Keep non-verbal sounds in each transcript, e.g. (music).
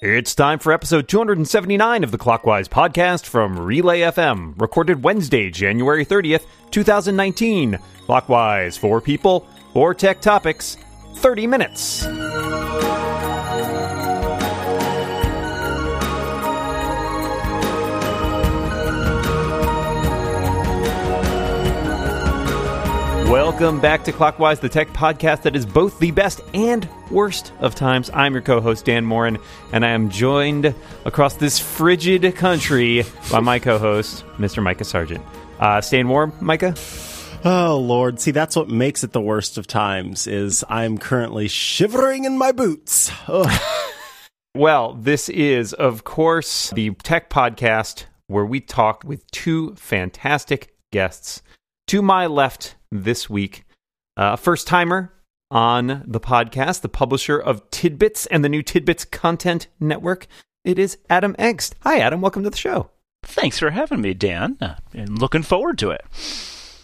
It's time for episode 279 of the Clockwise podcast from Relay FM, recorded Wednesday, January 30th, 2019. Clockwise, four people, four tech topics, 30 minutes. Welcome back to Clockwise, the tech podcast that is both the best and worst of times. I'm your co host, Dan Moren, and I am joined across this frigid country by my co host, Mr. Mikah Sargent. Uh, staying warm, Mikah? Oh Lord, see that's what makes it the worst of times is I'm currently shivering in my boots. (laughs) well, this is of course the tech podcast where we talk with two fantastic guests. To my left this week, a uh, first timer on the podcast, the publisher of Tidbits and the new Tidbits Content Network. It is Adam Engst. Hi, Adam. Welcome to the show. Thanks for having me, Dan. Uh, and looking forward to it.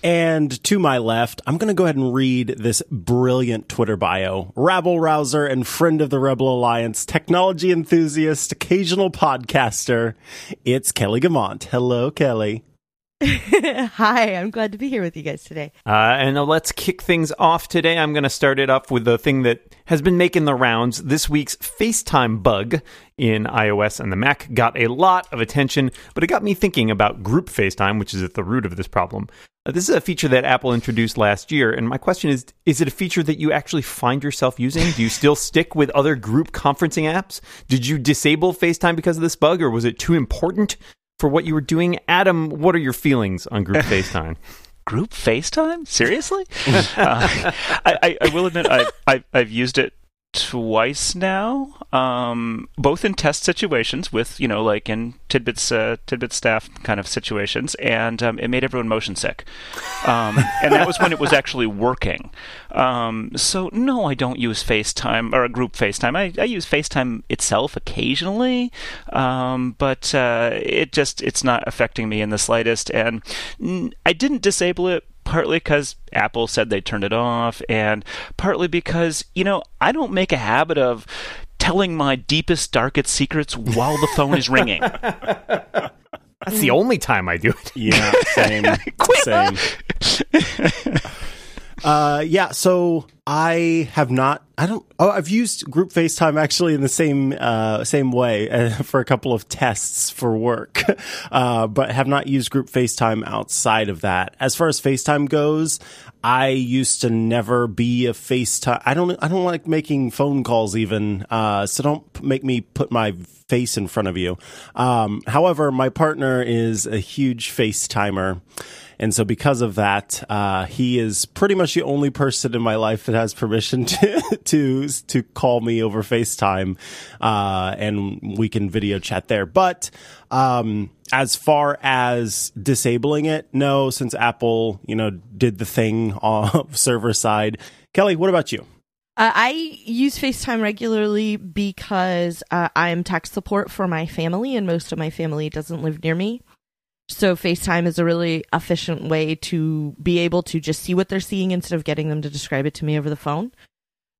And to my left, I'm going to go ahead and read this brilliant Twitter bio. Rabble rouser and friend of the Rebel Alliance, technology enthusiast, occasional podcaster. It's Kelly Guimont. Hello, Kelly. (laughs) Hi, I'm glad to be here with you guys today. Uh, and let's kick things off today. I'm going to start it off with the thing that has been making the rounds. This week's FaceTime bug in iOS and the Mac got a lot of attention, but it got me thinking about group FaceTime, which is at the root of this problem. Uh, this is a feature that Apple introduced last year, and my question is Is it a feature that you actually find yourself using? Do you still stick with other group conferencing apps? Did you disable FaceTime because of this bug, or was it too important for what you were doing. Adam, what are your feelings on group (laughs) FaceTime? group FaceTime? Seriously? (laughs) uh, I, I, I, will admit I, I, I've used it twice now, um, both in test situations with you know like in tidbits uh, tidbits staff kind of situations, and um, it made everyone motion sick, um, and that was when it was actually working. Um, so no, I don't use FaceTime or a group FaceTime. I, I use FaceTime itself occasionally, um, but uh, it just it's not affecting me in the slightest, and I didn't disable it partly because Apple said they turned it off, and partly because, you know, I don't make a habit of telling my deepest, darkest secrets while the phone is ringing. (laughs) That's the only time I do it. Yeah, same. (laughs) same. (laughs) Uh, yeah, so I have not. I don't. Oh, I've used group FaceTime actually in the same uh, same way uh, (laughs) for a couple of tests for work, (laughs) uh, but have not used group FaceTime outside of that. As far as FaceTime goes, I used to never be a FaceTime. I don't. I don't like making phone calls even. Uh, so don't make me put my face in front of you. Um, however, my partner is a huge FaceTimer. And so, because of that, uh, he is pretty much the only person in my life that has permission (laughs) to to to call me over FaceTime, uh, and we can video chat there. But um, as far as disabling it, no, since Apple, you know, did the thing (laughs) on server side. Kelly, what about you? Uh, I use FaceTime regularly because uh, I'm tech support for my family, and most of my family doesn't live near me. So FaceTime is a really efficient way to be able to just see what they're seeing instead of getting them to describe it to me over the phone.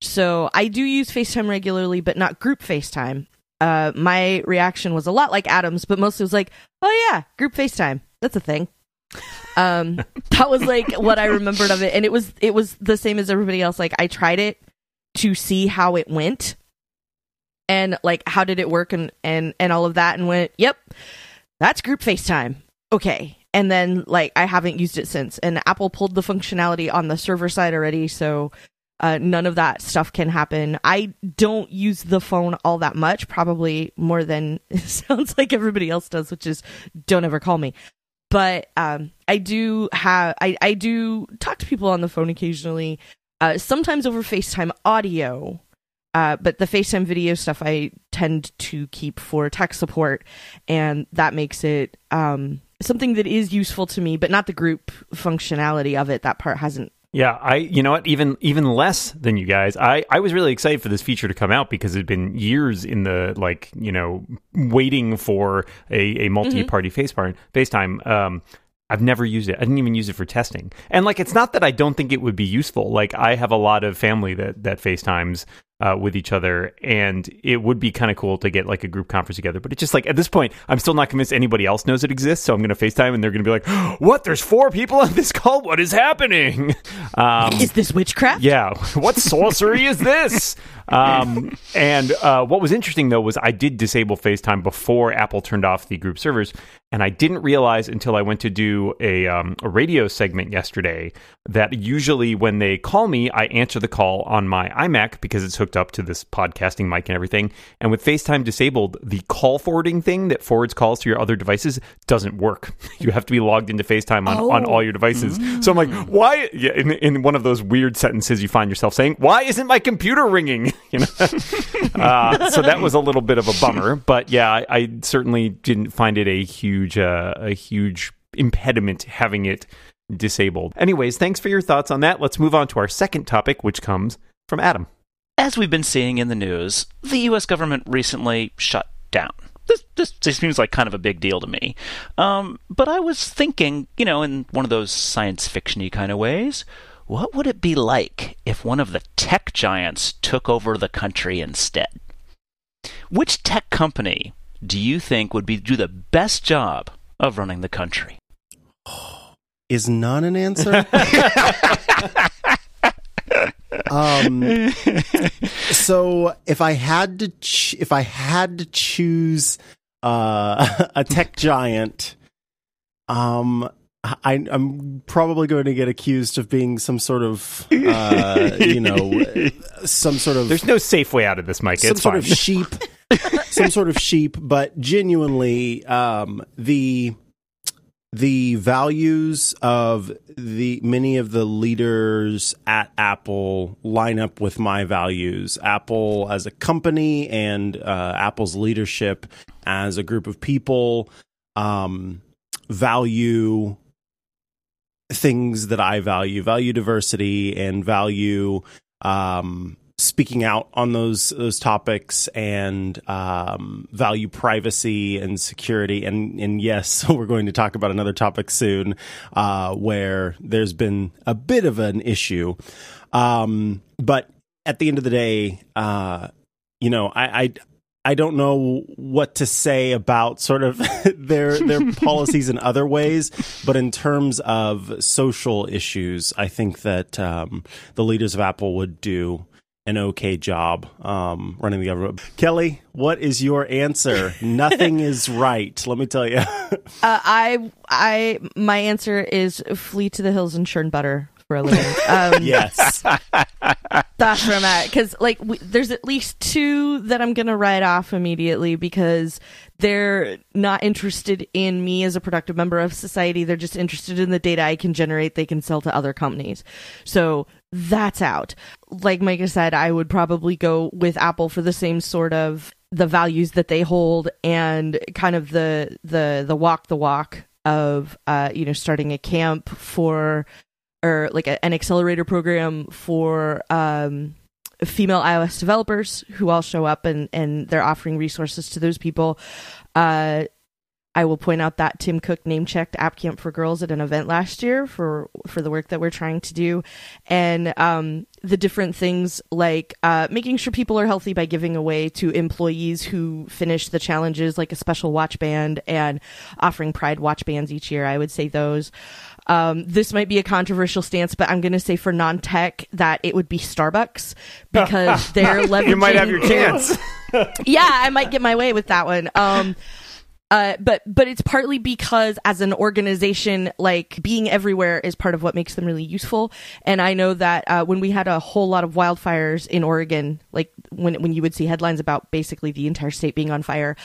So I do use FaceTime regularly, but not group FaceTime. Uh, my reaction was a lot like Adam's, but mostly was like, "Oh yeah, group FaceTime. That's a thing." Um, (laughs) that was like what I remembered of it, and it was it was the same as everybody else. Like I tried it to see how it went, and like how did it work, and and and all of that, and went, "Yep, that's group FaceTime." Okay. And then like I haven't used it since. And Apple pulled the functionality on the server side already, so uh, none of that stuff can happen. I don't use the phone all that much, probably more than (laughs) it sounds like everybody else does, which is don't ever call me. But um, I do have I, I do talk to people on the phone occasionally, uh, sometimes over FaceTime audio. Uh, but the FaceTime video stuff I tend to keep for tech support, and that makes it um, something that is useful to me, but not the group functionality of it. That part hasn't yeah, I you know what even even less than you guys. I I was really excited for this feature to come out because it'd been years in the like you know waiting for a a multi party mm-hmm. FaceTime. Um, I've never used it. I didn't even use it for testing. And like, it's not that I don't think it would be useful. Like, I have a lot of family that that FaceTimes uh, with each other, and it would be kind of cool to get like a group conference together. But it's just like at this point, I'm still not convinced anybody else knows it exists. So I'm going to FaceTime, and they're going to be like, (gasps) "What? There's four people on this call. What is happening?" (laughs) Um, Is this witchcraft? yeah, (laughs) what sorcery is this? Um, and uh, what was interesting though was I did disable FaceTime before Apple turned off the group servers, and I didn't realize until I went to do a, um, a radio segment yesterday that usually when they call me, I answer the call on my iMac because it's hooked up to this podcasting mic and everything. And with FaceTime disabled, the call forwarding thing that forwards calls to your other devices doesn't work. (laughs) You have to be logged into FaceTime on, on all your devices. So I'm like, why? Yeah, in, in one of those weird sentences, you find yourself saying, "Why isn't my computer ringing?" (laughs) You know. (laughs) uh, so that was a little bit of a bummer, but yeah, I, I certainly didn't find it a huge, uh, a huge impediment having it disabled. Anyways, thanks for your thoughts on that. Let's move on to our second topic, which comes from Adam. As we've been seeing in the news, the U.S. government recently shut down. This, this, this seems like kind of a big deal to me. Um, but I was thinking, you know, in one of those science fictiony kind of ways, what would it be like if one of the tech giants took over the country instead? Which tech company do you think would be do the best job of running the country? Is not an answer? (laughs) um, so if I had to, ch- if I had to choose uh, (laughs) a tech giant, um, I, I'm probably going to get accused of being some sort of, uh, you know, (laughs) some sort of There's no safe way out of this, Mike. some It's sort fine. of sheep, (laughs) some sort of sheep, but genuinely, um, the the values of the many of the leaders at Apple line up with my values. Apple as a company and uh, Apple's leadership as a group of people um, value things that I value, value diversity and value um, speaking out on those those topics and um, value privacy and security. And and yes, (laughs) we're going to talk about another topic soon uh, where there's been a bit of an issue. Um, but at the end of the day, uh, you know, I. I I don't know what to say about sort of (laughs) their their (laughs) policies in other ways, but in terms of social issues, I think that um, the leaders of Apple would do an okay job um, running the government. Kelly, what is your answer? (laughs) Nothing is right. Let me tell you. Uh, I, I, my answer is flee to the hills and churn butter for a living. Um, (laughs) yes. (laughs) That's where I'm at. Because, like, we, there's at least two that I'm going to write off immediately because they're not interested in me as a productive member of society. They're just interested in the data I can generate, they can sell to other companies. So that's out. Like Micah said, I would probably go with Apple for the same sort of the values that they hold and kind of the the the walk the walk of uh you know starting a camp for or like a, an accelerator program for um, female iOS developers who all show up and, and they're offering resources to those people. Uh, I will point out that Tim Cook name checked App Camp for Girls at an event last year for for the work that we're trying to do, and um, the different things like uh, making sure people are healthy by giving away to employees who finish the challenges, like a special watch band, and offering Pride watch bands each year. I would say those. Um, this might be a controversial stance, but I'm going to say for non-tech that it would be Starbucks because (laughs) they're leveraging. you might have your chance. (laughs) yeah, I might get my way with that one. Um, uh, but but it's partly because as an organization, like being everywhere is part of what makes them really useful. And I know that uh, when we had a whole lot of wildfires in Oregon, like when when you would see headlines about basically the entire state being on fire,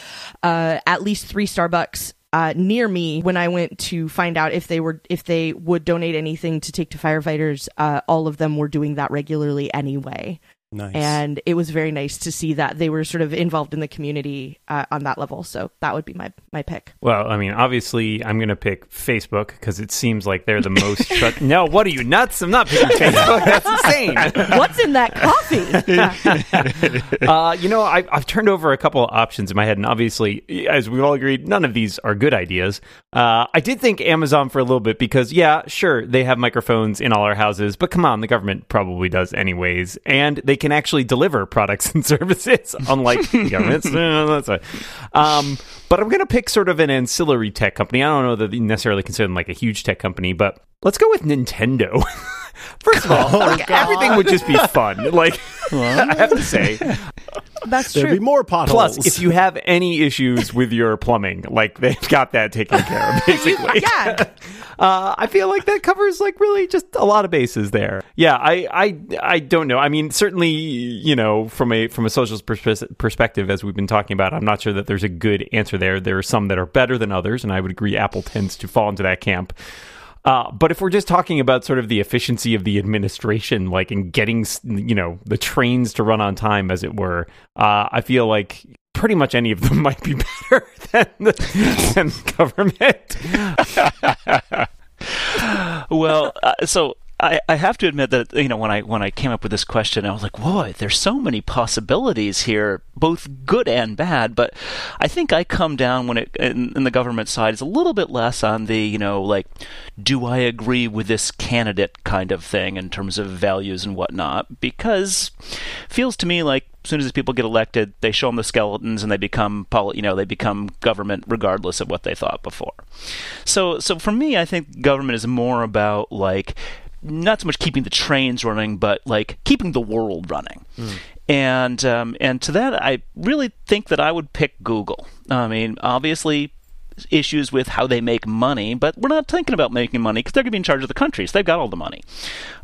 uh, at least three Starbucks uh, near me when I went to find out if they were if they would donate anything to take to firefighters. Uh, all of them were doing that regularly anyway, Nice. and it was very nice to see that they were sort of involved in the community uh, on that level. So that would be my my pick. Well, I mean, obviously, I'm going to pick Facebook because it seems like they're the most. (laughs) Tr- no, what are you nuts? I'm not picking (laughs) Facebook. That's insane. (laughs) What's in that coffee? uh, you know, I, I've turned over a couple of options in my head, and obviously, as we've all agreed, none of these are good ideas. Uh, I did think Amazon for a little bit because, yeah, sure, they have microphones in all our houses, but come on, the government probably does anyways, and they can actually deliver products and (laughs) services, unlike (laughs) governments. (laughs) um, but I'm going to pick sort of an ancillary tech company. I don't know that you necessarily consider them like a huge tech company, but let's go with Nintendo. (laughs) First of all, Oh, like, (laughs) everything would just be fun. (laughs) Like, I have to say, That's There'd true. be more potholes. Plus, if you have any issues with your plumbing, like they've got that taken care of, basically. yeah. Uh, I feel like that covers like really just a lot of bases there. Yeah, I, I, I don't know. I mean, certainly, you know, from a from a social pers- perspective, as we've been talking about, I'm not sure that there's a good answer there. There are some that are better than others, and I would agree Apple tends to fall into that camp. Uh, but if we're just talking about sort of the efficiency of the administration, like in getting, you know, the trains to run on time, as it were, uh, I feel like pretty much any of them (laughs) might be better (laughs) than the, than the government. (laughs) well, uh, so I, I have to admit that you know when I when I came up with this question, I was like, "Boy, there's so many possibilities here, both good and bad." But I think I come down when it in, in the government side is a little bit less on the you know like, do I agree with this candidate kind of thing in terms of values and whatnot? Because feels to me like as soon as these people get elected, they show them the skeletons and they become you know they become government regardless of what they thought before. So so for me, I think government is more about like not so much keeping the trains running, but like keeping the world running. And um, and to that, I really think that I would pick Google. I mean, obviously issues with how they make money, but we're not thinking about making money because they're going to be in charge of the countries. They've got all the money.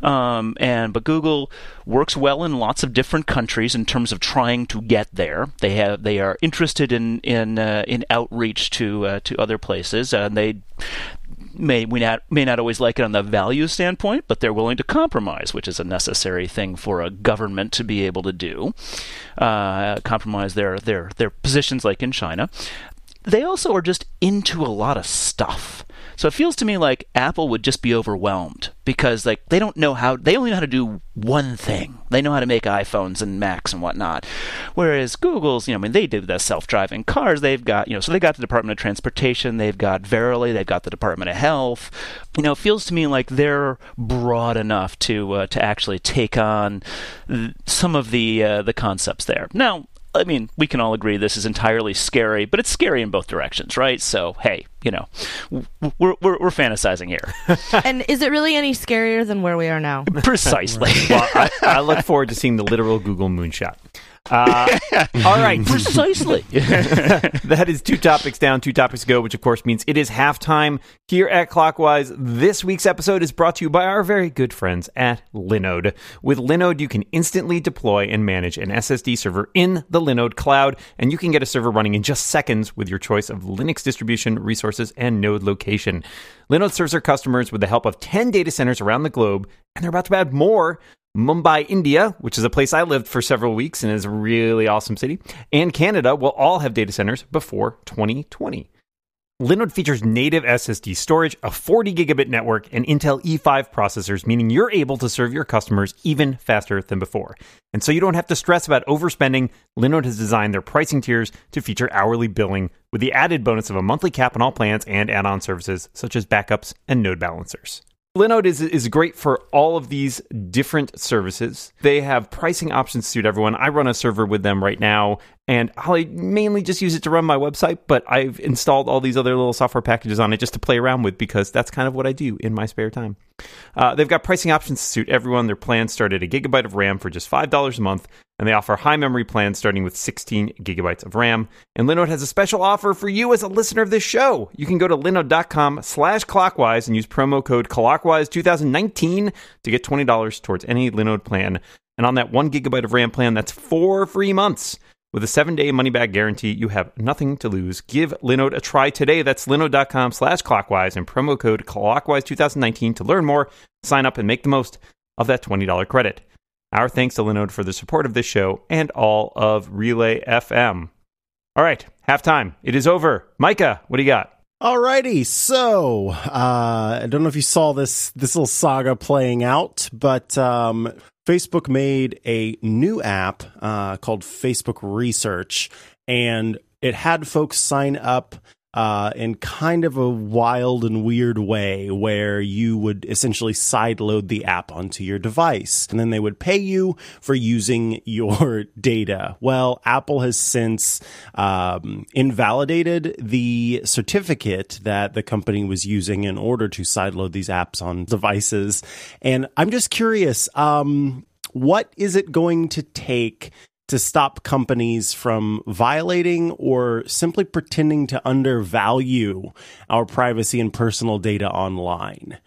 Um, and but Google works well in lots of different countries in terms of trying to get there. They have they are interested in in uh, in outreach to uh, to other places, and they may we not may not always like it on the value standpoint, but they're willing to compromise, which is a necessary thing for a government to be able to do. Uh, compromise their their their positions, like in China. They also are just into a lot of stuff. So it feels to me like Apple would just be overwhelmed because like they don't know how they only know how to do one thing. They know how to make iPhones and Macs and whatnot. Whereas Google's, you know, I mean they do the self-driving cars. They've got, you know, so they got the Department of Transportation, they've got Verily, they've got the Department of Health. You know, it feels to me like they're broad enough to uh, to actually take on th- some of the uh, the concepts there. Now, I mean, we can all agree this is entirely scary, but it's scary in both directions, right? So, hey, you know, we're we're, we're fantasizing here. (laughs) and is it really any scarier than where we are now? Precisely. (laughs) well, I, I look forward to seeing the literal Google moonshot. Uh, (laughs) all right. Precisely. (laughs) that is two topics down, two topics to go, which of course means it is halftime here at Clockwise. This week's episode is brought to you by our very good friends at Linode. With Linode, you can instantly deploy and manage an SSD server in the Linode cloud, and you can get a server running in just seconds with your choice of Linux distribution, resources, and node location. Linode serves their customers with the help of 10 data centers around the globe, and they're about to add more Mumbai, India, which is a place I lived for several weeks and is a really awesome city, and Canada will all have data centers before 2020. Linode features native SSD storage, a 40 gigabit network, and Intel E5 processors, meaning you're able to serve your customers even faster than before. And so you don't have to stress about overspending. Linode has designed their pricing tiers to feature hourly billing with the added bonus of a monthly cap on all plans and add on services such as backups and node balancers. Linode is is great for all of these different services. They have pricing options to suit everyone. I run a server with them right now, and I mainly just use it to run my website, but I've installed all these other little software packages on it just to play around with because that's kind of what I do in my spare time. Uh, they've got pricing options to suit everyone. Their plans start at a gigabyte of RAM for just $5 a month, and they offer high memory plans starting with 16 gigabytes of RAM. And Linode has a special offer for you as a listener of this show. You can go to linode.com slash clockwise and use promo code clockwise2019 to get $20 towards any Linode plan. And on that one gigabyte of RAM plan, that's four free months. With a seven-day money-back guarantee, you have nothing to lose. Give Linode a try today. That's linode.com slash clockwise and promo code clockwise2019 to learn more, sign up, and make the most of that $20 credit. Our thanks to Linode for the support of this show and all of Relay FM. All right, halftime. It is over. Mikah, what do you got? Alrighty, so uh, I don't know if you saw this this little saga playing out, but um, Facebook made a new app uh, called Facebook Research, and it had folks sign up uh, in kind of a wild and weird way where you would essentially sideload the app onto your device and then they would pay you for using (laughs) your data. Well, Apple has since um, invalidated the certificate that the company was using in order to sideload these apps on devices. And I'm just curious, um, what is it going to take to stop companies from violating or simply pretending to undervalue our privacy and personal data online?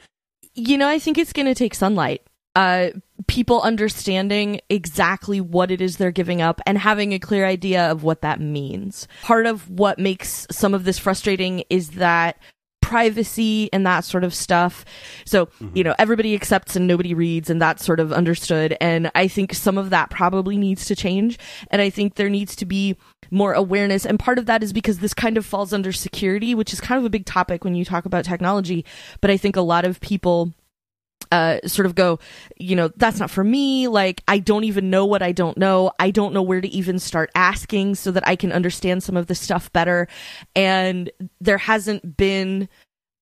You know, I think it's going to take sunlight. Uh, people understanding exactly what it is they're giving up and having a clear idea of what that means. Part of what makes some of this frustrating is that privacy and that sort of stuff. So, mm-hmm. you know, everybody accepts and nobody reads and that's sort of understood. And I think some of that probably needs to change. And I think there needs to be more awareness. And part of that is because this kind of falls under security, which is kind of a big topic when you talk about technology. But I think a lot of people uh, sort of go, you know, that's not for me. Like, I don't even know what I don't know. I don't know where to even start asking so that I can understand some of this stuff better. And there hasn't been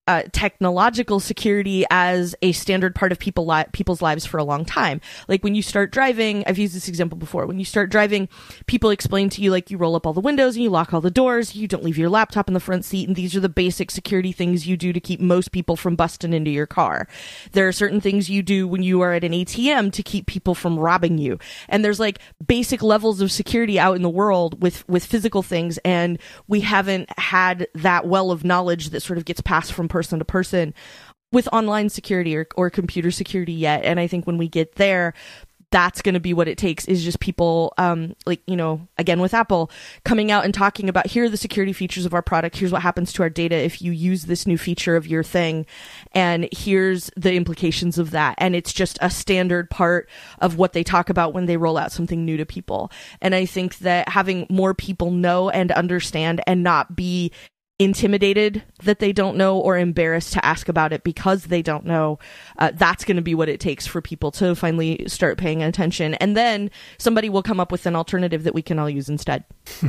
uh, technological security as a standard part of people li- people's lives for a long time. Like when you start driving, I've used this example before. When you start driving, people explain to you like you roll up all the windows and you lock all the doors, you don't leave your laptop in the front seat, and these are the basic security things you do to keep most people from busting into your car. There are certain things you do when you are at an ATM to keep people from robbing you. And there's like basic levels of security out in the world with with physical things and we haven't had that well of knowledge that sort of gets passed from person to person with online security or, or computer security yet. And I think when we get there, that's going to be what it takes is just people um, like you know again with apple coming out and talking about here are the security features of our product. Here's what happens to our data if you use this new feature of your thing. And here's the implications of that. And it's just a standard part of what they talk about when they roll out something new to people. And i think that having more people know and understand and not be intimidated that they don't know or embarrassed to ask about it because they don't know, uh, that's going to be what it takes for people to finally start paying attention. And then somebody will come up with an alternative that we can all use instead. (laughs)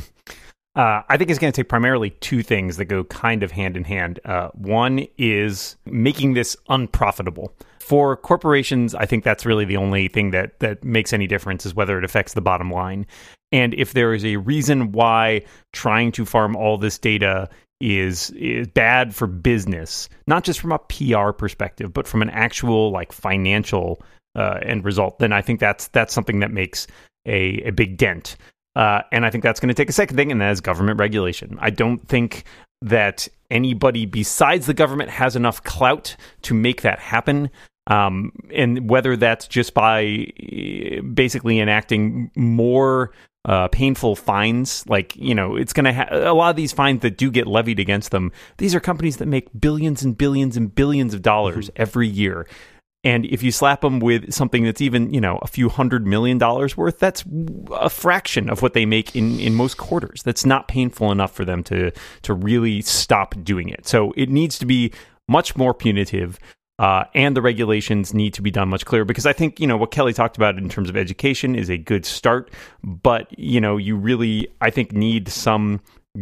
Uh, I think it's going to take primarily two things that go kind of hand in hand. Uh, one is making this unprofitable. For corporations, I think that's really the only thing that, that makes any difference is whether it affects the bottom line. And if there is a reason why trying to farm all this data is is bad for business, not just from a PR perspective, but from an actual like financial uh, end result, then I think that's that's something that makes a, a big dent. Uh, and I think that's going to take a second thing, and that is government regulation. I don't think that anybody besides the government has enough clout to make that happen. Um, and whether that's just by eh, basically enacting more uh, painful fines. Like, you know, it's going to have a lot of these fines that do get levied against them. These are companies that make billions and billions and billions of dollars mm-hmm. every year. And if you slap them with something that's even, you know, a few hundred million dollars worth, that's a fraction of what they make in, in most quarters. That's not painful enough for them to to really stop doing it. So it needs to be much more punitive. Uh, and the regulations need to be done much clearer because I think you know what Kelly talked about in terms of education is a good start, but you know you really I think need some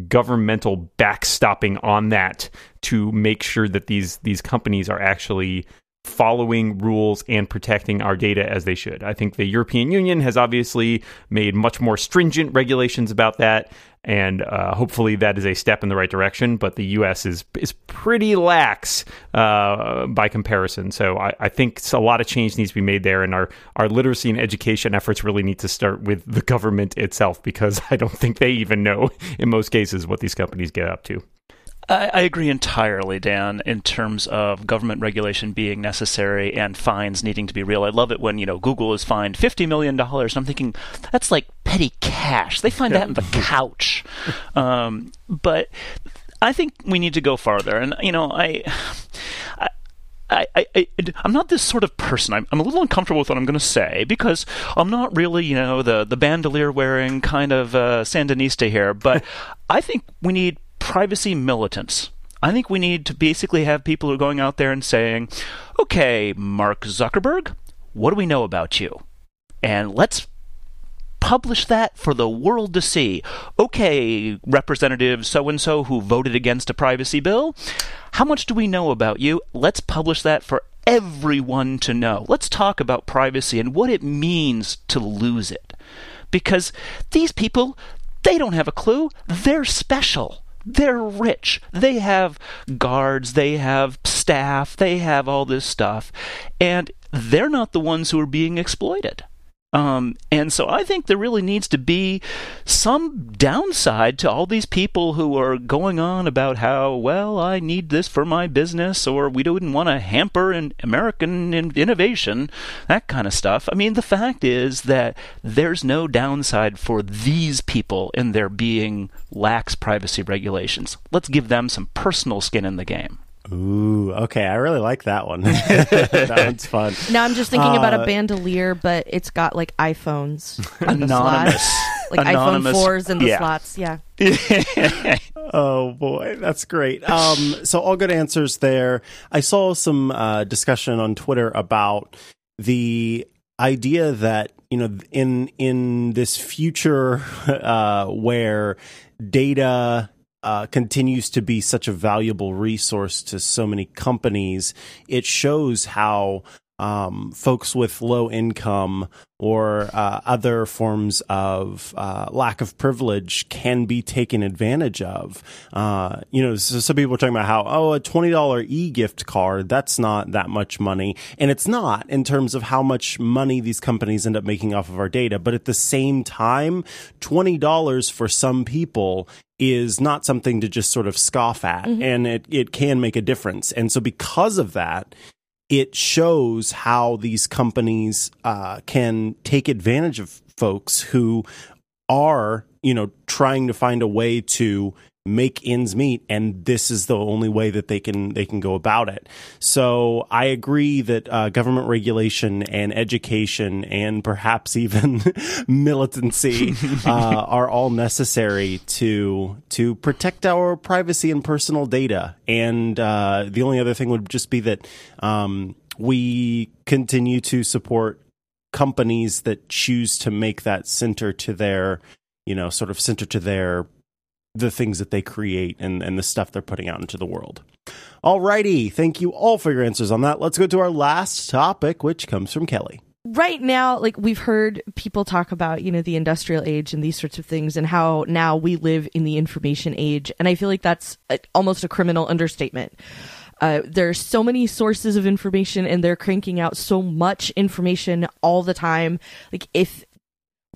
governmental backstopping on that to make sure that these these companies are actually following rules and protecting our data as they should. I think the European Union has obviously made much more stringent regulations about that, and uh, hopefully that is a step in the right direction. But the U.S. is is pretty lax uh, by comparison. So I, I, think a lot of change needs to be made there, and our our literacy and education efforts really need to start with the government itself because (laughs) I don't think they even know in most cases what these companies get up to. I, I, agree entirely, Dan, in terms of government regulation being necessary and fines needing to be real. I love it when, you know, Google is fined $50 million. And I'm thinking, that's like petty cash. They find that in the (laughs) couch. Um, but I think we need to go farther. And, you know, I. I I, I, I, am not this sort of person. I'm, I'm a little uncomfortable with what I'm going to say because I'm not really, you know, the, the bandolier wearing kind of uh, Sandinista here. But (laughs) I think we need privacy militants. I think we need to basically have people who are going out there and saying, okay, Mark Zuckerberg, what do we know about you? And let's publish that for the world to see. Okay, Representative so and so who voted against a privacy bill, how much do we know about you? Let's publish that for everyone to know. Let's talk about privacy and what it means to lose it. Because these people, they don't have a clue. They're special. They're rich. They have guards, they have staff, they have all this stuff. And they're not the ones who are being exploited. Um, and so I think there really needs to be some downside to all these people who are going on about how, well, I need this for my business, or we don't want to hamper in American innovation, that kind of stuff. I mean, the fact is that there's no downside for these people in their being lax privacy regulations. Let's give them some personal skin in the game. Ooh, okay. I really like that one. (laughs) that (laughs) one's fun. Now I'm just thinking uh, about a uh, bandolier, but it's got like iPhones. Anonymous. like Anonymous. iPhone 4s in the yeah. slots. Yeah. (laughs) oh, boy. That's great. Um, so, all good answers there. I saw some uh, discussion on Twitter about the idea that you know in in this future uh, where data uh, continues to be such a valuable resource to so many companies, it shows how um, folks with low income or uh, other forms of uh, lack of privilege can be taken advantage of. Uh, you know, so some people are talking about how, oh, a $20 e gift card, that's not that much money. And it's not in terms of how much money these companies end up making off of our data. But at the same time, $20 for some people is not something to just sort of scoff at mm-hmm. and it, it can make a difference. And so because of that, it shows how these companies uh, can take advantage of folks who are, you know, trying to find a way to make ends meet and this is the only way that they can they can go about it. So i agree that uh, government regulation and education and perhaps (laughs) even militancy uh, (laughs) are all necessary to to protect our privacy and personal data. And uh, the only other thing would just be that um, we continue to support companies that choose to make that center to their you know sort of center to their the things that they create and, and the stuff they're putting out into the world. Alrighty, thank you all for your answers on that. Let's go to our last topic, which comes from Kelly. Right now, like we've heard people talk about, you know, the industrial age and these sorts of things, and how now we live in the information age. And I feel like that's a, almost a criminal understatement. Uh, there's so many sources of information and they're cranking out so much information all the time. Like if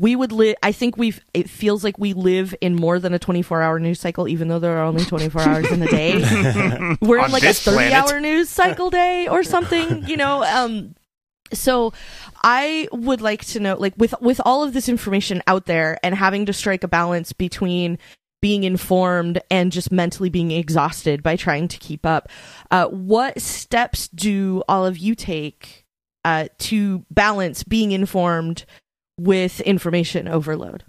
we would live i think we've it feels like we live in more than a 24 hour news cycle even though there are only 24 hours in a day (laughs) we're in like a 30 planet. hour news cycle day or something you know um so i would like to know like with with all of this information out there and having to strike a balance between being informed and just mentally being exhausted by trying to keep up uh, what steps do all of you take uh, to balance being informed with information overload?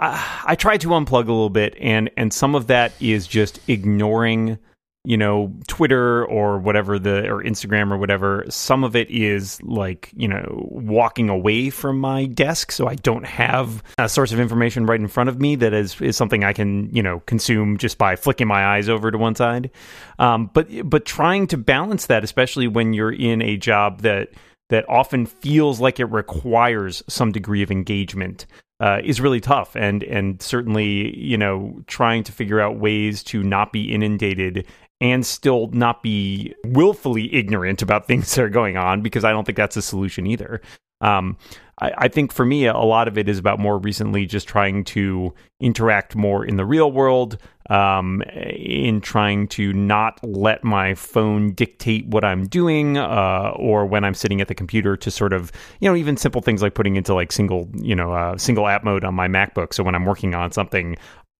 I, I try to unplug a little bit, and and some of that is just ignoring you know twitter or whatever the or instagram or whatever some of it is like you know walking away from my desk so i don't have a source of information right in front of me that is is something i can you know consume just by flicking my eyes over to one side um, but but trying to balance that especially when you're in a job that that often feels like it requires some degree of engagement uh, is really tough and and certainly you know trying to figure out ways to not be inundated and still not be willfully ignorant about (laughs) things that are going on because I don't think that's a solution either. Um, I, I, think for me, a lot of it is about more recently just trying to interact more in the real world, um, in trying to not let my phone dictate what I'm doing, uh, or when I'm sitting at the computer to sort of, you know, even simple things like putting into like single, you know, uh, single app mode on my MacBook. So when I'm working on something,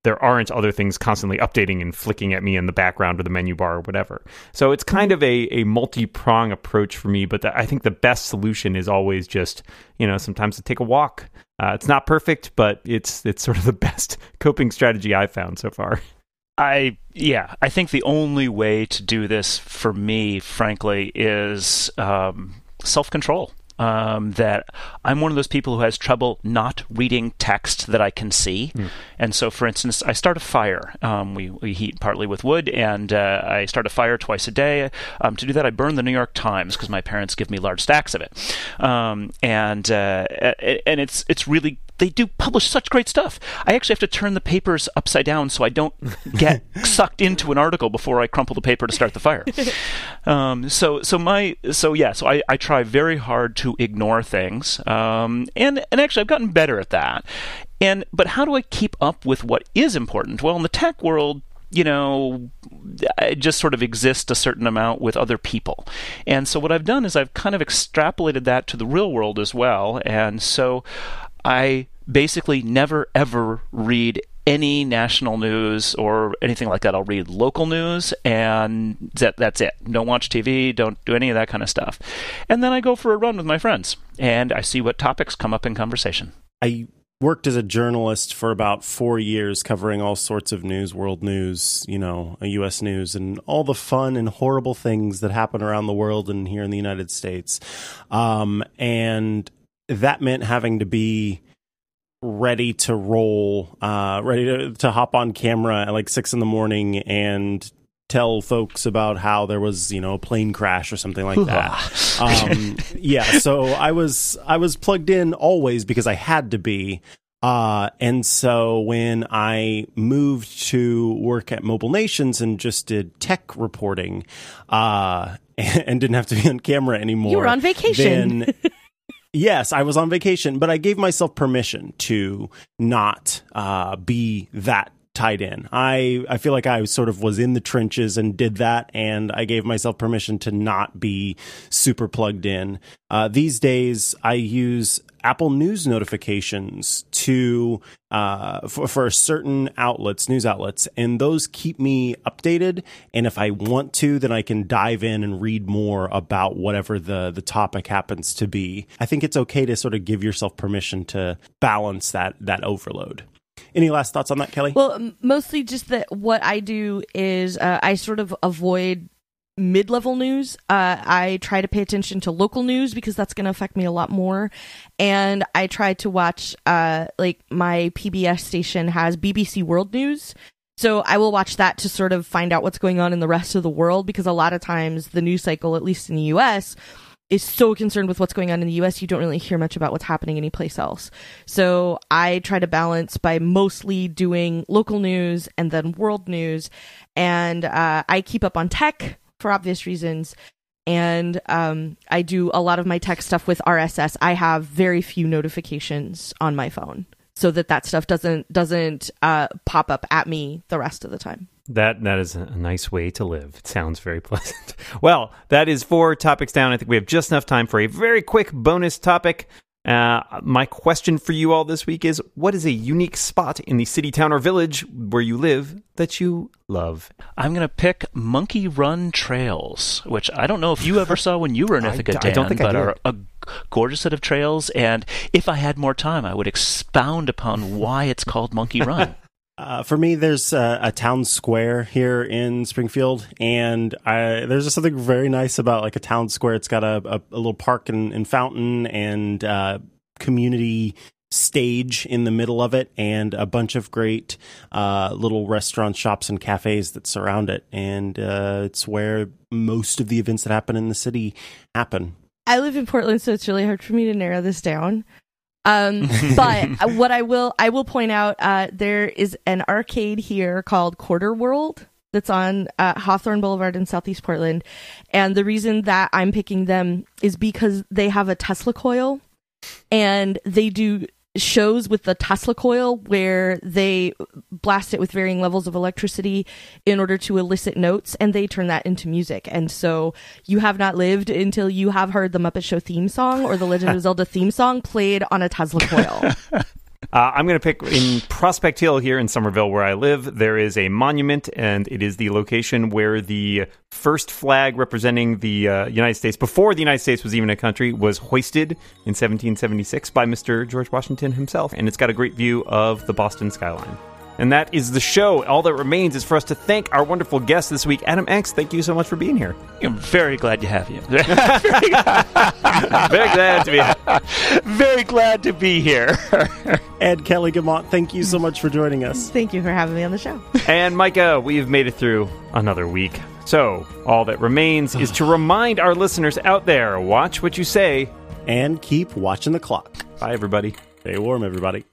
there aren't other things constantly updating and flicking at me in the background or the menu bar or whatever. So it's kind of a, a multi prong approach for me, but the, I think the best solution is always just, you know, sometimes to take a walk. Uh, it's not perfect, but it's it's sort of the (laughs) best coping strategy I've found so far. I yeah, I think the only way to do this for me, frankly, is um, self control. Um, that I'm one of those people who has trouble not reading text that I can see. Mm. And so, for instance, I start a fire. Um, we, we heat partly with wood, and uh, I start a fire twice a day. Um, to do that, I burn the New York Times because my parents give me large stacks of it. Um, and uh, and it's it's really they do publish such great stuff. I actually have to turn the papers upside down so I don't (laughs) get sucked into an article before I crumple the paper to start the fire. (laughs) Um, so so my so yeah so I, I try very hard to ignore things um, and and actually I've gotten better at that. And but how do I keep up with what is important? Well, in the tech world, you know, I just sort of exist a certain amount with other people. And so what I've done is I've kind of extrapolated that to the real world as well. And so I basically never ever read any national news or anything like that. I'll read local news, and that, that's it. Don't watch TV, don't do any of that kind of stuff. And then I go for a run with my friends, and I see what topics come up in conversation. I worked as a journalist for about four years, covering all sorts of news, world news, you know, U.S. news, and all the fun and horrible things that happen around the world and here in the United States. Um, and that meant having to be ready to roll, uh, ready to, to hop on camera at like six in the morning and tell folks about how there was you know a plane crash or something like that (laughs) um, yeah so i was i was plugged in always because i had to be uh, and so when I moved to work at Mobile Nations and just did tech reporting, uh, (laughs) and didn't have to be on camera anymore, you were on vacation. Then, Yes, I was on vacation, but I gave myself permission to not uh, be that tied in. I I feel like I sort of was in the trenches and did that, and I gave myself permission to not be super plugged in. Uh, these days, I use Apple News notifications to uh, for, for certain outlets, news outlets, and those keep me updated. And if I want to, then I can dive in and read more about whatever the the topic happens to be. I think it's okay to sort of give yourself permission to balance that that overload. Any last thoughts on that, Kelly? Well, mostly just that what I do is uh, I sort of avoid mid level news. Uh, I try to pay attention to local news because that's going to affect me a lot more. And I try to watch, uh, like, my PBS station has BBC World News. So I will watch that to sort of find out what's going on in the rest of the world because a lot of times the news cycle, at least in the US, is so concerned with what's going on in the US, you don't really hear much about what's happening anyplace else. So I try to balance by mostly doing local news and then world news. And uh, I keep up on tech for obvious reasons. And um, I do a lot of my tech stuff with RSS. I have very few notifications on my phone so that that stuff doesn't doesn't uh, pop up at me the rest of the time. That that is a nice way to live. It sounds very (laughs) pleasant. well, that is four topics down. I think we have just enough time for a very quick bonus topic. Uh, my question for you all this week is what is a unique spot in the city, town, or village where you live that you love? I'm going to pick Monkey Run Trails, which I don't know if you ever saw when you were in (laughs) Ithaca, Dan, I don't think but I did. are a gorgeous set of trails. And if I had more time, I would expound upon why it's called Monkey Run. (laughs) Uh, for me, there's a, a, town square here in Springfield, and I, there's just something very nice about like a town square. It's got a, a, a little park and, and fountain and uh, community stage in the middle of it, and a bunch of great uh, little restaurants, shops, and cafes that surround it. And uh, it's where most of the events that happen in the city happen. I live in Portland, so it's really hard for me to narrow this down. Um, (laughs) but what I will I will point out uh, there is an arcade here called Quarter World that's on uh, Hawthorne Boulevard in Southeast Portland, and the reason that I'm picking them is because they have a Tesla coil, and they do shows with the Tesla coil where they blast it with varying levels of electricity in order to elicit notes and they turn that into music. And so you have not lived until you have heard the Muppet Show theme song or the Legend of (laughs) Zelda theme song played on a Tesla coil. (laughs) Uh, I'm going to pick in Prospect Hill here in Somerville, where I live. There is a monument, and it is the location where the first flag representing the uh, United States, before the United States was even a country, was hoisted in 1776 by Mr. George Washington himself. And it's got a great view of the Boston skyline. And that is the show. All that remains is for us to thank our wonderful guest this week, Adam Engst. Thank you so much for being here. I'm very glad to have you. (laughs) Very glad to be here. very glad to be here. Ed Kelly Guimont, thank you so much for joining us. Thank you for having me on the show. And Mikah, we've made it through another week. So, all that remains is to remind our listeners out there watch what you say. And keep watching the clock. Bye, everybody. Stay warm, everybody.